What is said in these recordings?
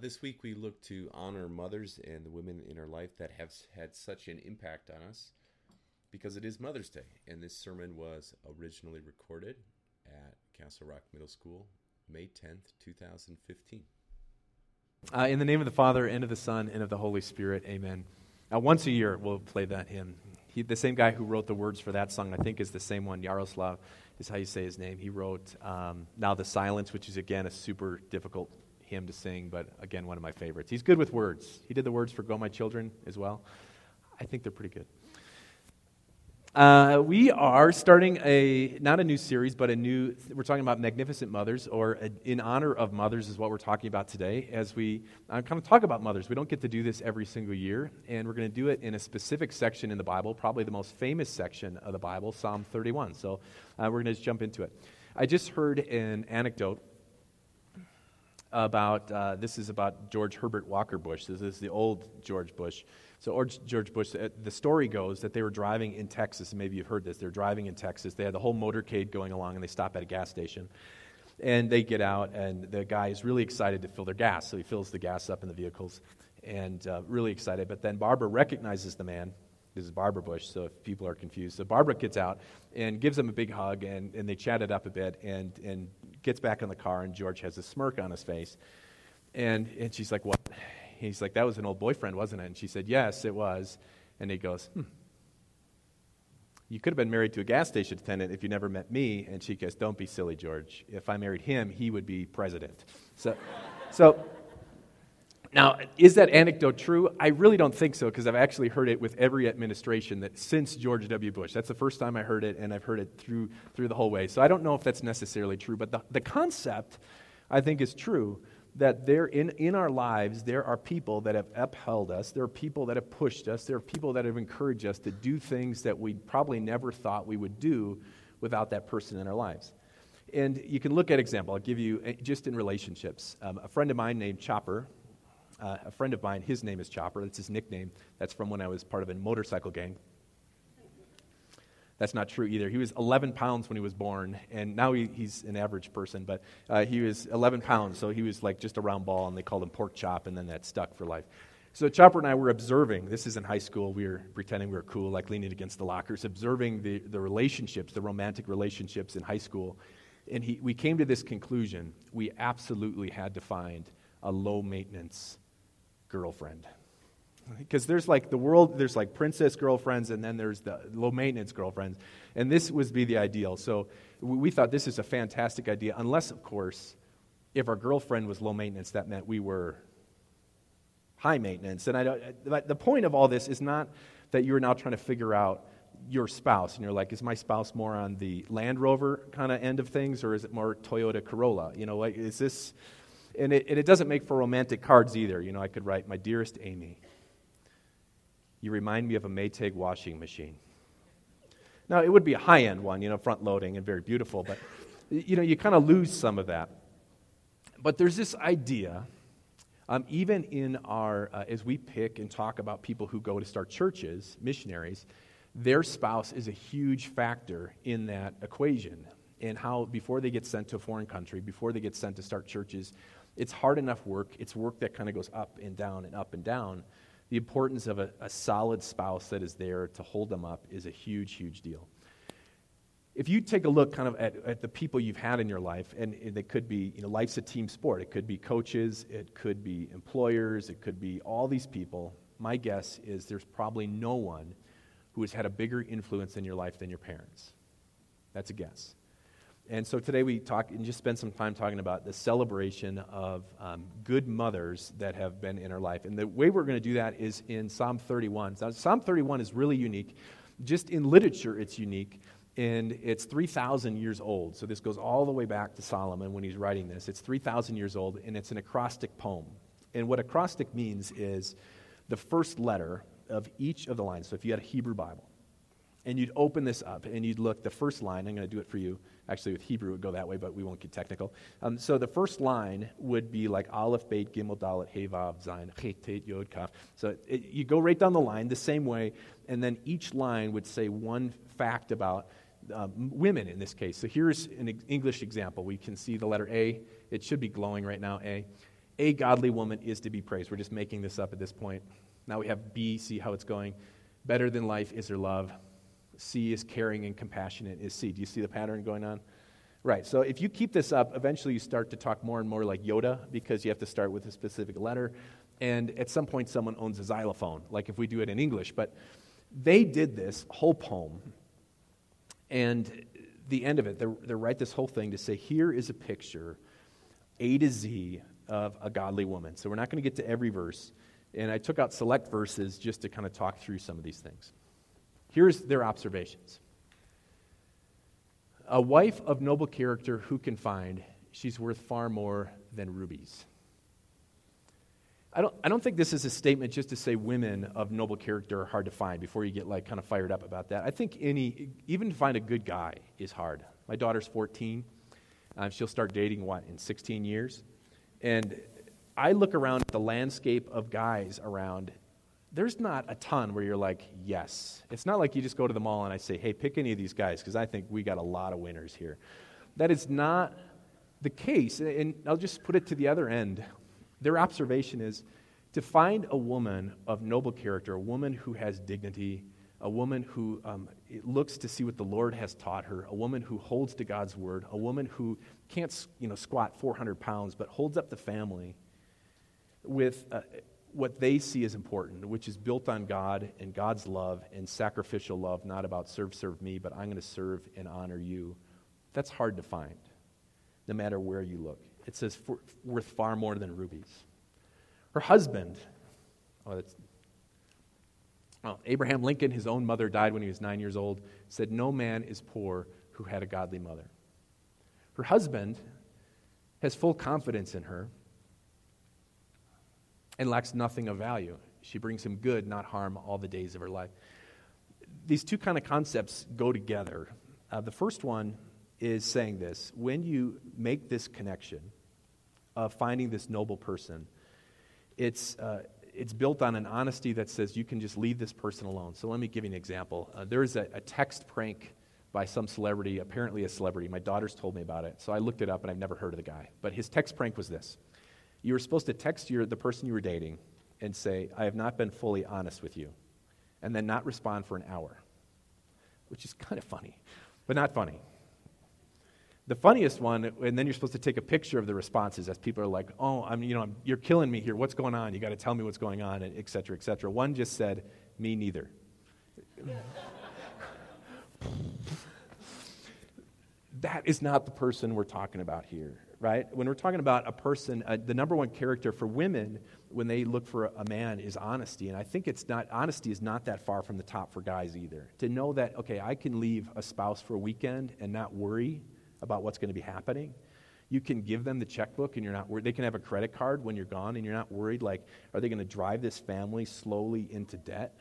this week we look to honor mothers and the women in our life that have had such an impact on us because it is Mother's Day. And this sermon was originally recorded at Castle Rock Middle School, May 10th, 2015. Uh, in the name of the Father, and of the Son, and of the Holy Spirit, amen. Now, once a year, we'll play that hymn. He, the same guy who wrote the words for that song, I think, is the same one. Jaroslav is how you say his name. He wrote um, Now the Silence, which is, again, a super difficult hymn to sing, but again, one of my favorites. He's good with words. He did the words for Go My Children as well. I think they're pretty good. Uh, we are starting a not a new series, but a new. We're talking about magnificent mothers, or a, in honor of mothers, is what we're talking about today. As we uh, kind of talk about mothers, we don't get to do this every single year, and we're going to do it in a specific section in the Bible, probably the most famous section of the Bible, Psalm 31. So uh, we're going to just jump into it. I just heard an anecdote about uh, this is about George Herbert Walker Bush. This is the old George Bush. So George Bush, uh, the story goes that they were driving in Texas, and maybe you've heard this. They're driving in Texas. They had the whole motorcade going along, and they stop at a gas station. And they get out, and the guy is really excited to fill their gas. So he fills the gas up in the vehicles, and uh, really excited. But then Barbara recognizes the man. Is Barbara Bush, so if people are confused. So Barbara gets out and gives him a big hug, and, and they chat it up a bit, and, and gets back in the car, and George has a smirk on his face. And, and she's like, What? He's like, That was an old boyfriend, wasn't it? And she said, Yes, it was. And he goes, Hmm. You could have been married to a gas station attendant if you never met me. And she goes, Don't be silly, George. If I married him, he would be president. So, so now, is that anecdote true? I really don't think so because I've actually heard it with every administration that since George W. Bush. That's the first time I heard it, and I've heard it through, through the whole way. So I don't know if that's necessarily true, but the, the concept, I think, is true that there in, in our lives there are people that have upheld us there are people that have pushed us there are people that have encouraged us to do things that we probably never thought we would do without that person in our lives and you can look at example i'll give you eh, just in relationships um, a friend of mine named chopper uh, a friend of mine his name is chopper that's his nickname that's from when i was part of a motorcycle gang that's not true either. He was 11 pounds when he was born, and now he, he's an average person, but uh, he was 11 pounds, so he was like just a round ball, and they called him pork chop, and then that stuck for life. So Chopper and I were observing, this is in high school, we were pretending we were cool, like leaning against the lockers, observing the, the relationships, the romantic relationships in high school. And he, we came to this conclusion we absolutely had to find a low maintenance girlfriend. Because there's like the world there's like princess girlfriends and then there's the low maintenance girlfriends. And this would be the ideal. So we thought this is a fantastic idea unless of course if our girlfriend was low maintenance that meant we were high maintenance. And i don't the point of all this is not that you're now trying to figure out your spouse and you're like is my spouse more on the land rover kind of end of things or is it more toyota corolla? You know like is this and it, and it doesn't make for romantic cards either you know i could write my dearest amy you remind me of a Maytag washing machine. Now, it would be a high end one, you know, front loading and very beautiful, but, you know, you kind of lose some of that. But there's this idea, um, even in our, uh, as we pick and talk about people who go to start churches, missionaries, their spouse is a huge factor in that equation. And how, before they get sent to a foreign country, before they get sent to start churches, it's hard enough work. It's work that kind of goes up and down and up and down the importance of a, a solid spouse that is there to hold them up is a huge, huge deal. If you take a look kind of at, at the people you've had in your life, and it could be, you know, life's a team sport. It could be coaches, it could be employers, it could be all these people. My guess is there's probably no one who has had a bigger influence in your life than your parents. That's a guess. And so today we talk and just spend some time talking about the celebration of um, good mothers that have been in our life. And the way we're going to do that is in Psalm 31. Now, Psalm 31 is really unique. Just in literature, it's unique. And it's 3,000 years old. So this goes all the way back to Solomon when he's writing this. It's 3,000 years old, and it's an acrostic poem. And what acrostic means is the first letter of each of the lines. So if you had a Hebrew Bible, and you'd open this up and you'd look the first line i'm going to do it for you actually with hebrew it would go that way but we won't get technical um, so the first line would be like aleph beit gimel dalet hey vav zayin chet yod kaf so it, you go right down the line the same way and then each line would say one fact about um, women in this case so here's an english example we can see the letter a it should be glowing right now a A godly woman is to be praised. We're just making this up at this point. Now we have B, see how it's going. Better than life is her love. C is caring and compassionate is C. Do you see the pattern going on? Right. So if you keep this up, eventually you start to talk more and more like Yoda because you have to start with a specific letter. And at some point, someone owns a xylophone, like if we do it in English. But they did this whole poem. And the end of it, they, write this whole thing to say, here is a picture, A to Z, of a godly woman. So we're not going to get to every verse. And I took out select verses just to kind of talk through some of these things. Here's their observations A wife of noble character who can find, she's worth far more than rubies. I don't, I don't think this is a statement just to say women of noble character are hard to find before you get like kind of fired up about that. I think any, even to find a good guy is hard. My daughter's 14. Um, she'll start dating, what, in 16 years? And I look around at the landscape of guys around. There's not a ton where you're like, yes. It's not like you just go to the mall and I say, hey, pick any of these guys because I think we got a lot of winners here. That is not the case. And I'll just put it to the other end. Their observation is to find a woman of noble character, a woman who has dignity, a woman who um, looks to see what the Lord has taught her, a woman who holds to God's word, a woman who can't you know, squat 400 pounds but holds up the family with uh, what they see as important, which is built on God and God's love and sacrificial love, not about serve, serve me, but I'm going to serve and honor you. That's hard to find, no matter where you look. It says for, worth far more than rubies. Her husband, oh, that's well, Abraham Lincoln, his own mother died when he was nine years old, said, No man is poor who had a godly mother. Her husband has full confidence in her and lacks nothing of value. She brings him good, not harm, all the days of her life. These two kind of concepts go together. Uh, the first one is saying this when you make this connection of finding this noble person, it's. Uh, it's built on an honesty that says you can just leave this person alone. So let me give you an example. Uh, there is a, a, text prank by some celebrity, apparently a celebrity. My daughter's told me about it, so I looked it up and I've never heard of the guy. But his text prank was this You were supposed to text your, the person you were dating and say, I have not been fully honest with you, and then not respond for an hour, which is kind of funny, but not funny. The funniest one, and then you're supposed to take a picture of the responses as people are like, "Oh, I'm, you know, I'm, you're killing me here. What's going on? You got to tell me what's going on," et cetera, et cetera. One just said, "Me neither." that is not the person we're talking about here, right? When we're talking about a person, uh, the number one character for women when they look for a, man is honesty, and I think it's not honesty is not that far from the top for guys either. To know that okay, I can leave a spouse for a weekend and not worry about what's going to be happening. You can give them the checkbook and you're not worried. They can have a credit card when you're gone and you're not worried, like, are they going to drive this family slowly into debt?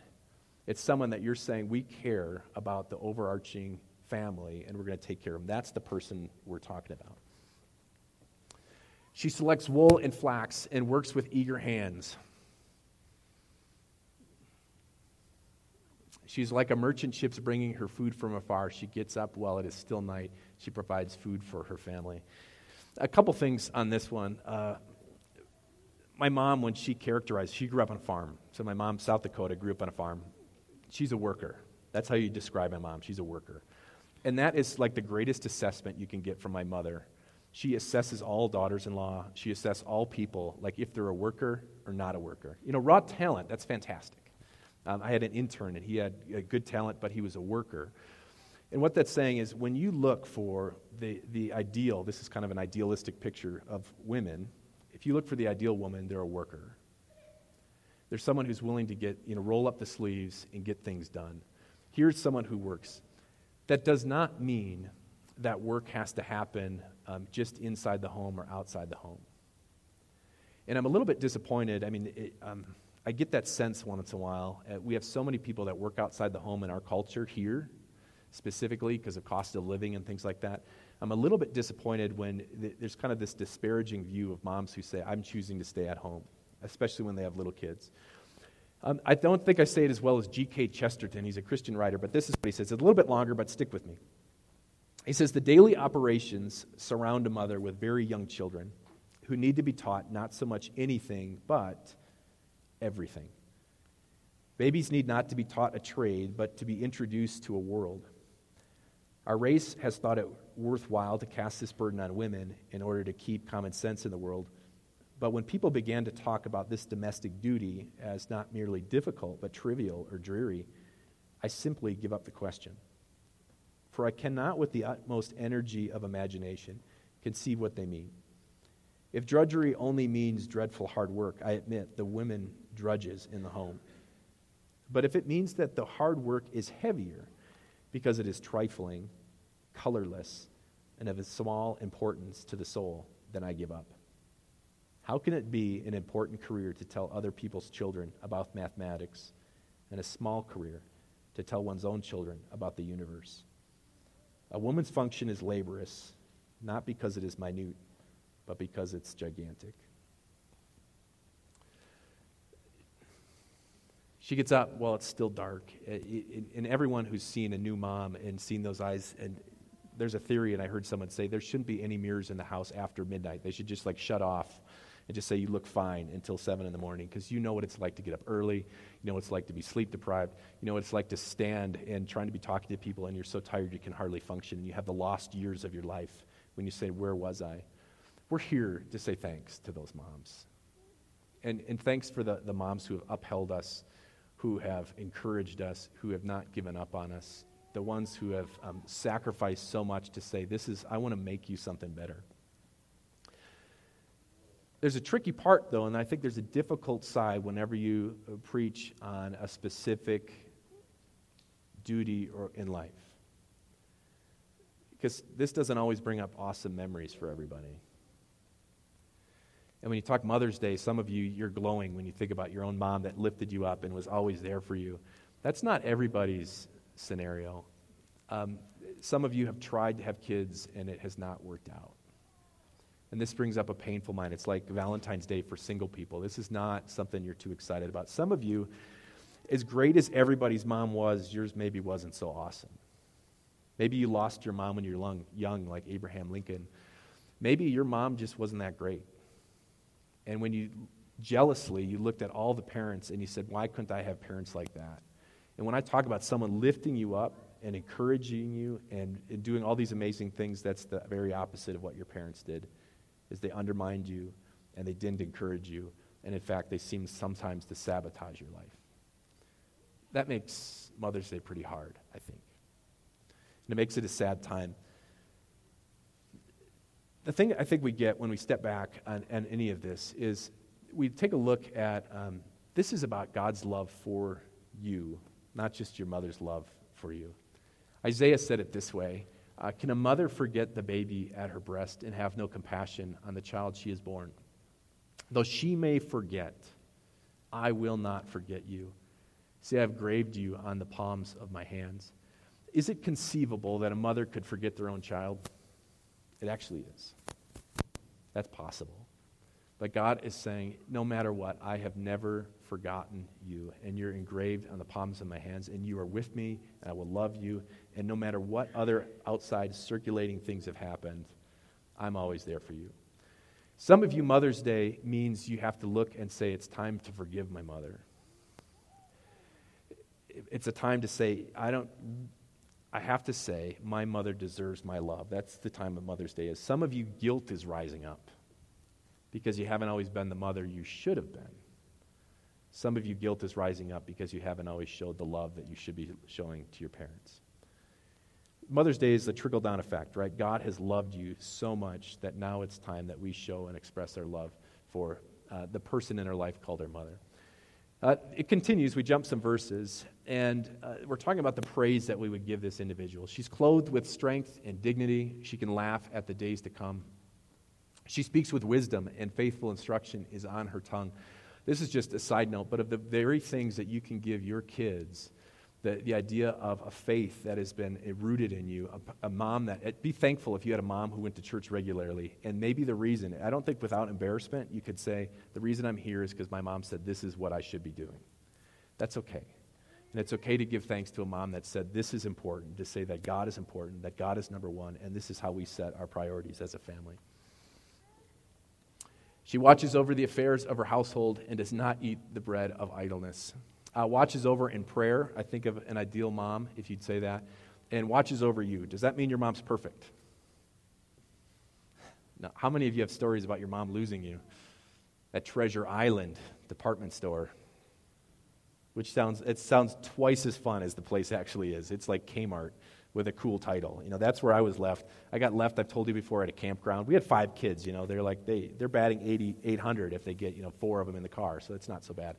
It's someone that you're saying, we care about the overarching family and we're going to take care of them. That's the person we're talking about. She selects wool and flax and works with eager hands. She's like a merchant ship's bringing her food from afar. She gets up while it is still night she provides food for her family. A couple things on this one. Uh, my mom, when she characterized, she grew up on a farm. So my mom, South Dakota, grew up on a farm. She's a worker. That's how you describe my mom. She's a worker. And that is like the greatest assessment you can get from my mother. She assesses all daughters in law. She assesses all people, like if they're a worker or not a worker. You know, raw talent, that's fantastic. Um, I had an intern and he had a good talent, but he was a worker. And what that's saying is when you look for the, the ideal, this is kind of an idealistic picture of women. If you look for the ideal woman, they're a worker. They're someone who's willing to get, you know, roll up the sleeves and get things done. Here's someone who works. That does not mean that work has to happen um, just inside the home or outside the home. And I'm a little bit disappointed. I mean, it, um, I get that sense once in a while. Uh, we have so many people that work outside the home in our culture here specifically because of cost of living and things like that. I'm a little bit disappointed when th- there's kind of this disparaging view of moms who say, I'm choosing to stay at home, especially when they have little kids. Um, I don't think I say it as well as G.K. Chesterton. He's a Christian writer, but this is what he says. It's a little bit longer, but stick with me. He says, The daily operations surround a mother with very young children who need to be taught not so much anything, but everything. Babies need not to be taught a trade, but to be introduced to a world. Our race has thought it worthwhile to cast this burden on women in order to keep common sense in the world. But when people began to talk about this domestic duty as not merely difficult, but trivial or dreary, I simply give up the question. For I cannot, with the utmost energy of imagination, conceive what they mean. If drudgery only means dreadful hard work, I admit the women drudges in the home. But if it means that the hard work is heavier because it is trifling, colorless, and of a small importance to the soul, then I give up. How can it be an important career to tell other people's children about mathematics and a small career to tell one's own children about the universe? A woman's function is laborious, not because it is minute, but because it's gigantic. She gets up while it's still dark. Eh, eh, and everyone who's seen a new mom and seen those eyes, and there's a theory, and I heard someone say there shouldn't be any mirrors in the house after midnight. They should just like shut off and just say you look fine until 7 in the morning because you know what it's like to get up early. You know what it's like to be sleep deprived. You know what it's like to stand and trying to be talking to people and you're so tired you can hardly function and you have the lost years of your life when you say, Where was I? We're here to say thanks to those moms. And, and thanks for the, the moms who have upheld us who have encouraged us, who have not given up on us, the ones who have um, sacrificed so much to say, This is, I want to make you something better. There's a tricky part, though, and I think there's a difficult side whenever you preach on a specific duty or in life. Because this doesn't always bring up awesome memories for everybody. And when you talk Mother's Day, some of you, you're glowing when you think about your own mom that lifted you up and was always there for you. That's not everybody's scenario. Um, some of you have tried to have kids and it has not worked out. And this brings up a painful mind. It's like Valentine's Day for single people. This is not something you're too excited about. Some of you, as great as everybody's mom was, yours maybe wasn't so awesome. Maybe you lost your mom when you were young, like Abraham Lincoln. Maybe your mom just wasn't that great. And when you jealously, you looked at all the parents and you said, Why couldn't I have parents like that? And when I talk about someone lifting you up and encouraging you and, and doing all these amazing things, that's the very opposite of what your parents did, is they undermined you and they didn't encourage you. And in fact, they seemed sometimes to sabotage your life. That makes Mother's Day pretty hard, I think. And it makes it a sad time the thing I think we get when we step back on, on any of this is we take a look at um, this is about God's love for you, not just your mother's love for you. Isaiah said it this way uh, Can a mother forget the baby at her breast and have no compassion on the child she has born? Though she may forget, I will not forget you. See, I have graved you on the palms of my hands. Is it conceivable that a mother could forget their own child? It actually is. That's possible. But God is saying, no matter what, I have never forgotten you, and you're engraved on the palms of my hands, and you are with me, and I will love you. And no matter what other outside circulating things have happened, I'm always there for you. Some of you, Mother's Day means you have to look and say, It's time to forgive my mother. It's a time to say, I don't I have to say, my mother deserves my love. That's the time of Mother's Day is. Some of you, guilt is rising up because you haven't always been the mother you should have been. Some of you, guilt is rising up because you haven't always showed the love that you should be showing to your parents. Mother's Day is the trickle down effect, right? God has loved you so much that now it's time that we show and express our love for uh, the person in our life called our mother. Uh, it continues. We jump some verses, and uh, we're talking about the praise that we would give this individual. She's clothed with strength and dignity. She can laugh at the days to come. She speaks with wisdom, and faithful instruction is on her tongue. This is just a side note, but of the very things that you can give your kids the, the idea of a faith that has been rooted in you, a, a, mom that, eh, be thankful if you had a mom who went to church regularly. And maybe the reason, I don't think without embarrassment, you could say, the reason I'm here is because my mom said this is what I should be doing. That's okay. And it's okay to give thanks to a mom that said this is important, to say that God is important, that God is number one, and this is how we set our priorities as a family. She watches over the affairs of her household and does not eat the bread of idleness. Uh, watches over in prayer. I think of an ideal mom, if you'd say that, and watches over you. Does that mean your mom's perfect? Now, how many of you have stories about your mom losing you at Treasure Island department store? Which sounds it sounds twice as fun as the place actually is. It's like Kmart with a cool title. You know, that's where I was left. I got left, I've told you before, at a campground. We had five kids, you know, they're like, they, they're batting 80, 800 if they get, you know, four of them in the car, so it's not so bad.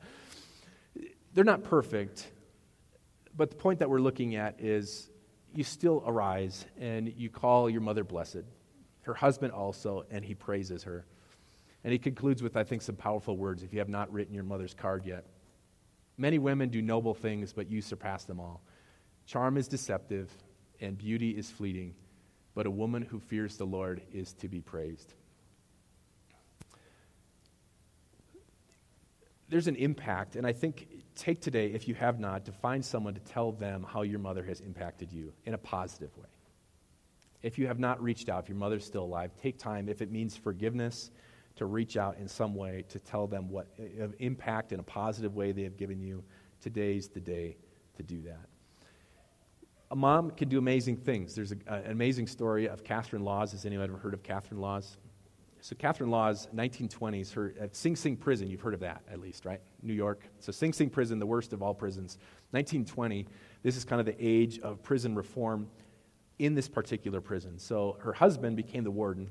They're not perfect, but the point that we're looking at is you still arise and you call your mother blessed, her husband also, and he praises her. And he concludes with, I think, some powerful words if you have not written your mother's card yet. Many women do noble things, but you surpass them all. Charm is deceptive, and beauty is fleeting, but a woman who fears the Lord is to be praised. There's an impact, and I think take today, if you have not, to find someone to tell them how your mother has impacted you in a positive way. If you have not reached out, if your mother's still alive, take time, if it means forgiveness, to reach out in some way to tell them what impact in a positive way they have given you. Today's the day to do that a mom can do amazing things. There's a, an amazing story of Kathryn Lawes. Has anyone ever heard of Kathryn Lawes? So Kathryn Lawes, 1920s, her at Sing Sing prison. You've heard of that at least, right? New York. So Sing Sing prison, the worst of all prisons. 1920. This is kind of the age of prison reform in this particular prison. So her husband became the warden,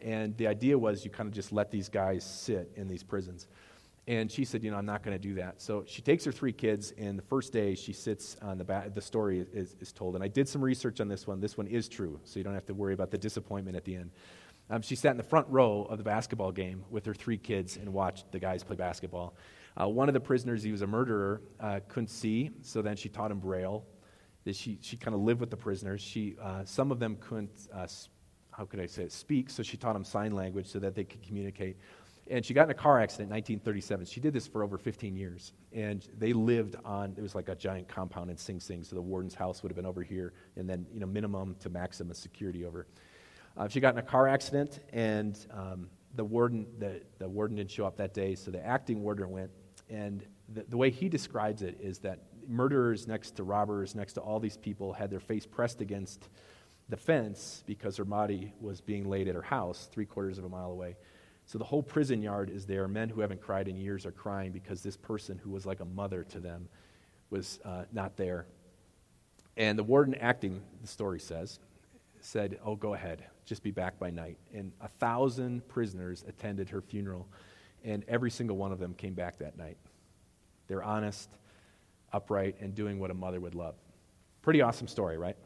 and the idea was you kind of just let these guys sit in these prisons. And she said, You know, I'm not going to do that. So she takes her three kids, and the first day she sits on the back, the story is, is told. And I did some research on this one. This one is true, so you don't have to worry about the disappointment at the end. Um, she sat in the front row of the basketball game with her three kids and watched the guys play basketball. Uh, one of the prisoners, he was a murderer, uh, couldn't see, so then she taught him Braille. She, she kind of lived with the prisoners. She, uh, some of them couldn't, uh, how could I say it, speak, so she taught them sign language so that they could communicate and she got in a car accident in 1937. She did this for over 15 years. And they lived on, it was like a giant compound in Sing Sing, so the warden's house would have been over here, and then, you know, minimum to maximum security over. Uh, she got in a car accident, and um, the, warden, the, the warden didn't show up that day, so the acting warden went. And the, the way he describes it is that murderers next to robbers, next to all these people, had their face pressed against the fence because her body was being laid at her house, three quarters of a mile away. So the whole prison yard is there. Men who haven't cried in years are crying because this person who was like a mother to them was uh, not there. And the warden acting, the story says, said, Oh, go ahead, just be back by night. And a thousand prisoners attended her funeral, and every single one of them came back that night. They're honest, upright, and doing what a mother would love. Pretty awesome story, right?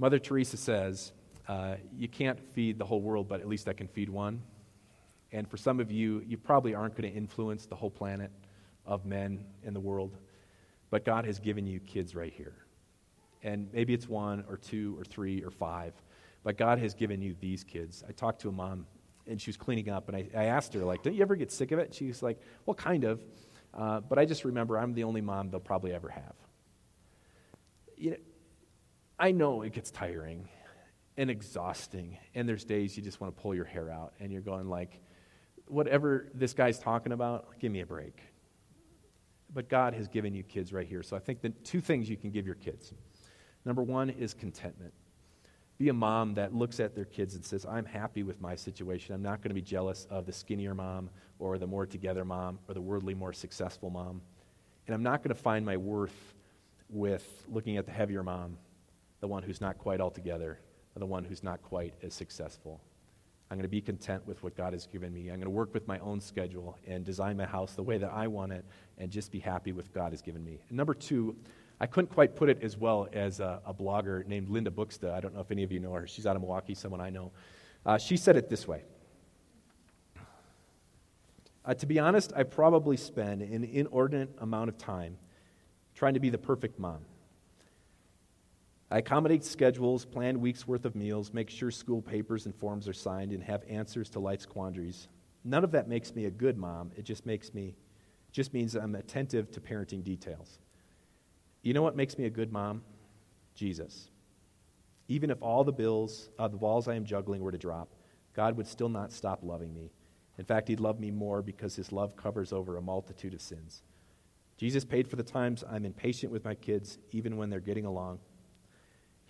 Mother Teresa says, uh, you can't feed the whole world, but at least I can feed one. And for some of you, you probably aren't going to influence the whole planet of men in the world, but God has given you kids right here. And maybe it's one or two or three or five, but God has given you these kids. I talked to a mom, and she was cleaning up, and I, I asked her, like, don't you ever get sick of it? She was like, well, kind of. Uh, but I just remember I'm the only mom they'll probably ever have. You know, I know it gets tiring and exhausting. And there's days you just want to pull your hair out and you're going like, whatever this guy's talking about, give me a break. But God has given you kids right here. So I think the two things you can give your kids. Number one is contentment. Be a mom that looks at their kids and says, I'm happy with my situation. I'm not going to be jealous of the skinnier mom or the more together mom or the worldly, more successful mom. And I'm not going to find my worth with looking at the heavier mom, the one who's not quite all together, the one who's not quite as successful. I'm going to be content with what God has given me. I'm going to work with my own schedule and design my house the way that I want it and just be happy with God has given me. And number two, I couldn't quite put it as well as a, a blogger named Linda Booksta. I don't know if any of you know her. She's out of Milwaukee, someone I know. Uh, she said it this way uh, To be honest, I probably spend an inordinate amount of time trying to be the perfect mom. I accommodate schedules, plan weeks worth of meals, make sure school papers and forms are signed, and have answers to life's quandaries. None of that makes me a good mom. It just makes me, just means I'm attentive to parenting details. You know what makes me a good mom? Jesus. Even if all the bills, uh, the balls I am juggling were to drop, God would still not stop loving me. In fact, He'd love me more because His love covers over a multitude of sins. Jesus paid for the times I'm impatient with my kids, even when they're getting along.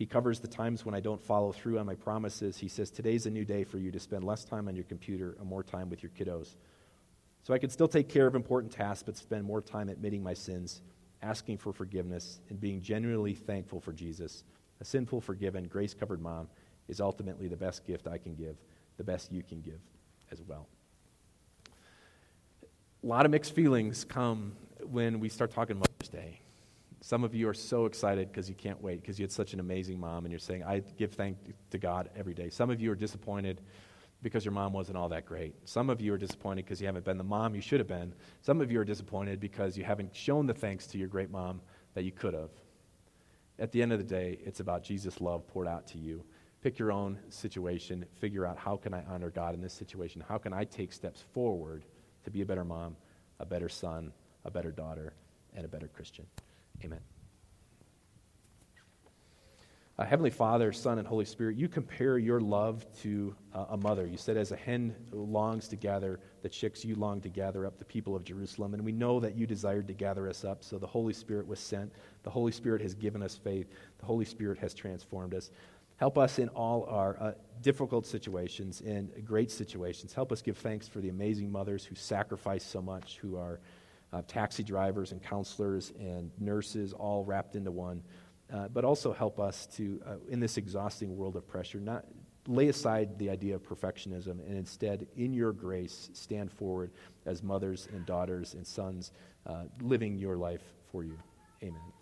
He covers the times when I don't follow through on my promises. He says, Today's a new day for you to spend less time on your computer and more time with your kiddos. So I can still take care of important tasks, but spend more time admitting my sins, asking for forgiveness, and being genuinely thankful for Jesus. A sinful, forgiven, grace covered mom is ultimately the best gift I can give, the best you can give as well. A lot of mixed feelings come when we start talking Mother's Day. Some of you are so excited because you can't wait because you had such an amazing mom and you're saying, I give thanks to God every day. Some of you are disappointed because your mom wasn't all that great. Some of you are disappointed because you haven't been the mom you should have been. Some of you are disappointed because you haven't shown the thanks to your great mom that you could have. At the end of the day, it's about Jesus' love poured out to you. Pick your own situation, figure out how can I honor God in this situation? How can I take steps forward to be a better mom, a better son, a better daughter, and a better Christian? Amen. Uh, Heavenly Father, Son, and Holy Spirit, you compare your love to uh, a mother. You said, as a hen longs to gather the chicks, you long to gather up the people of Jerusalem. And we know that you desired to gather us up, so the Holy Spirit was sent. The Holy Spirit has given us faith. The Holy Spirit has transformed us. Help us in all our uh, difficult situations and great situations. Help us give thanks for the amazing mothers who sacrifice so much, who are uh, taxi drivers and counselors and nurses all wrapped into one. Uh, but also help us to, uh, in this exhausting world of pressure, not lay aside the idea of perfectionism and instead, in your grace, stand forward as mothers and daughters and sons, uh, living your life for you. Amen.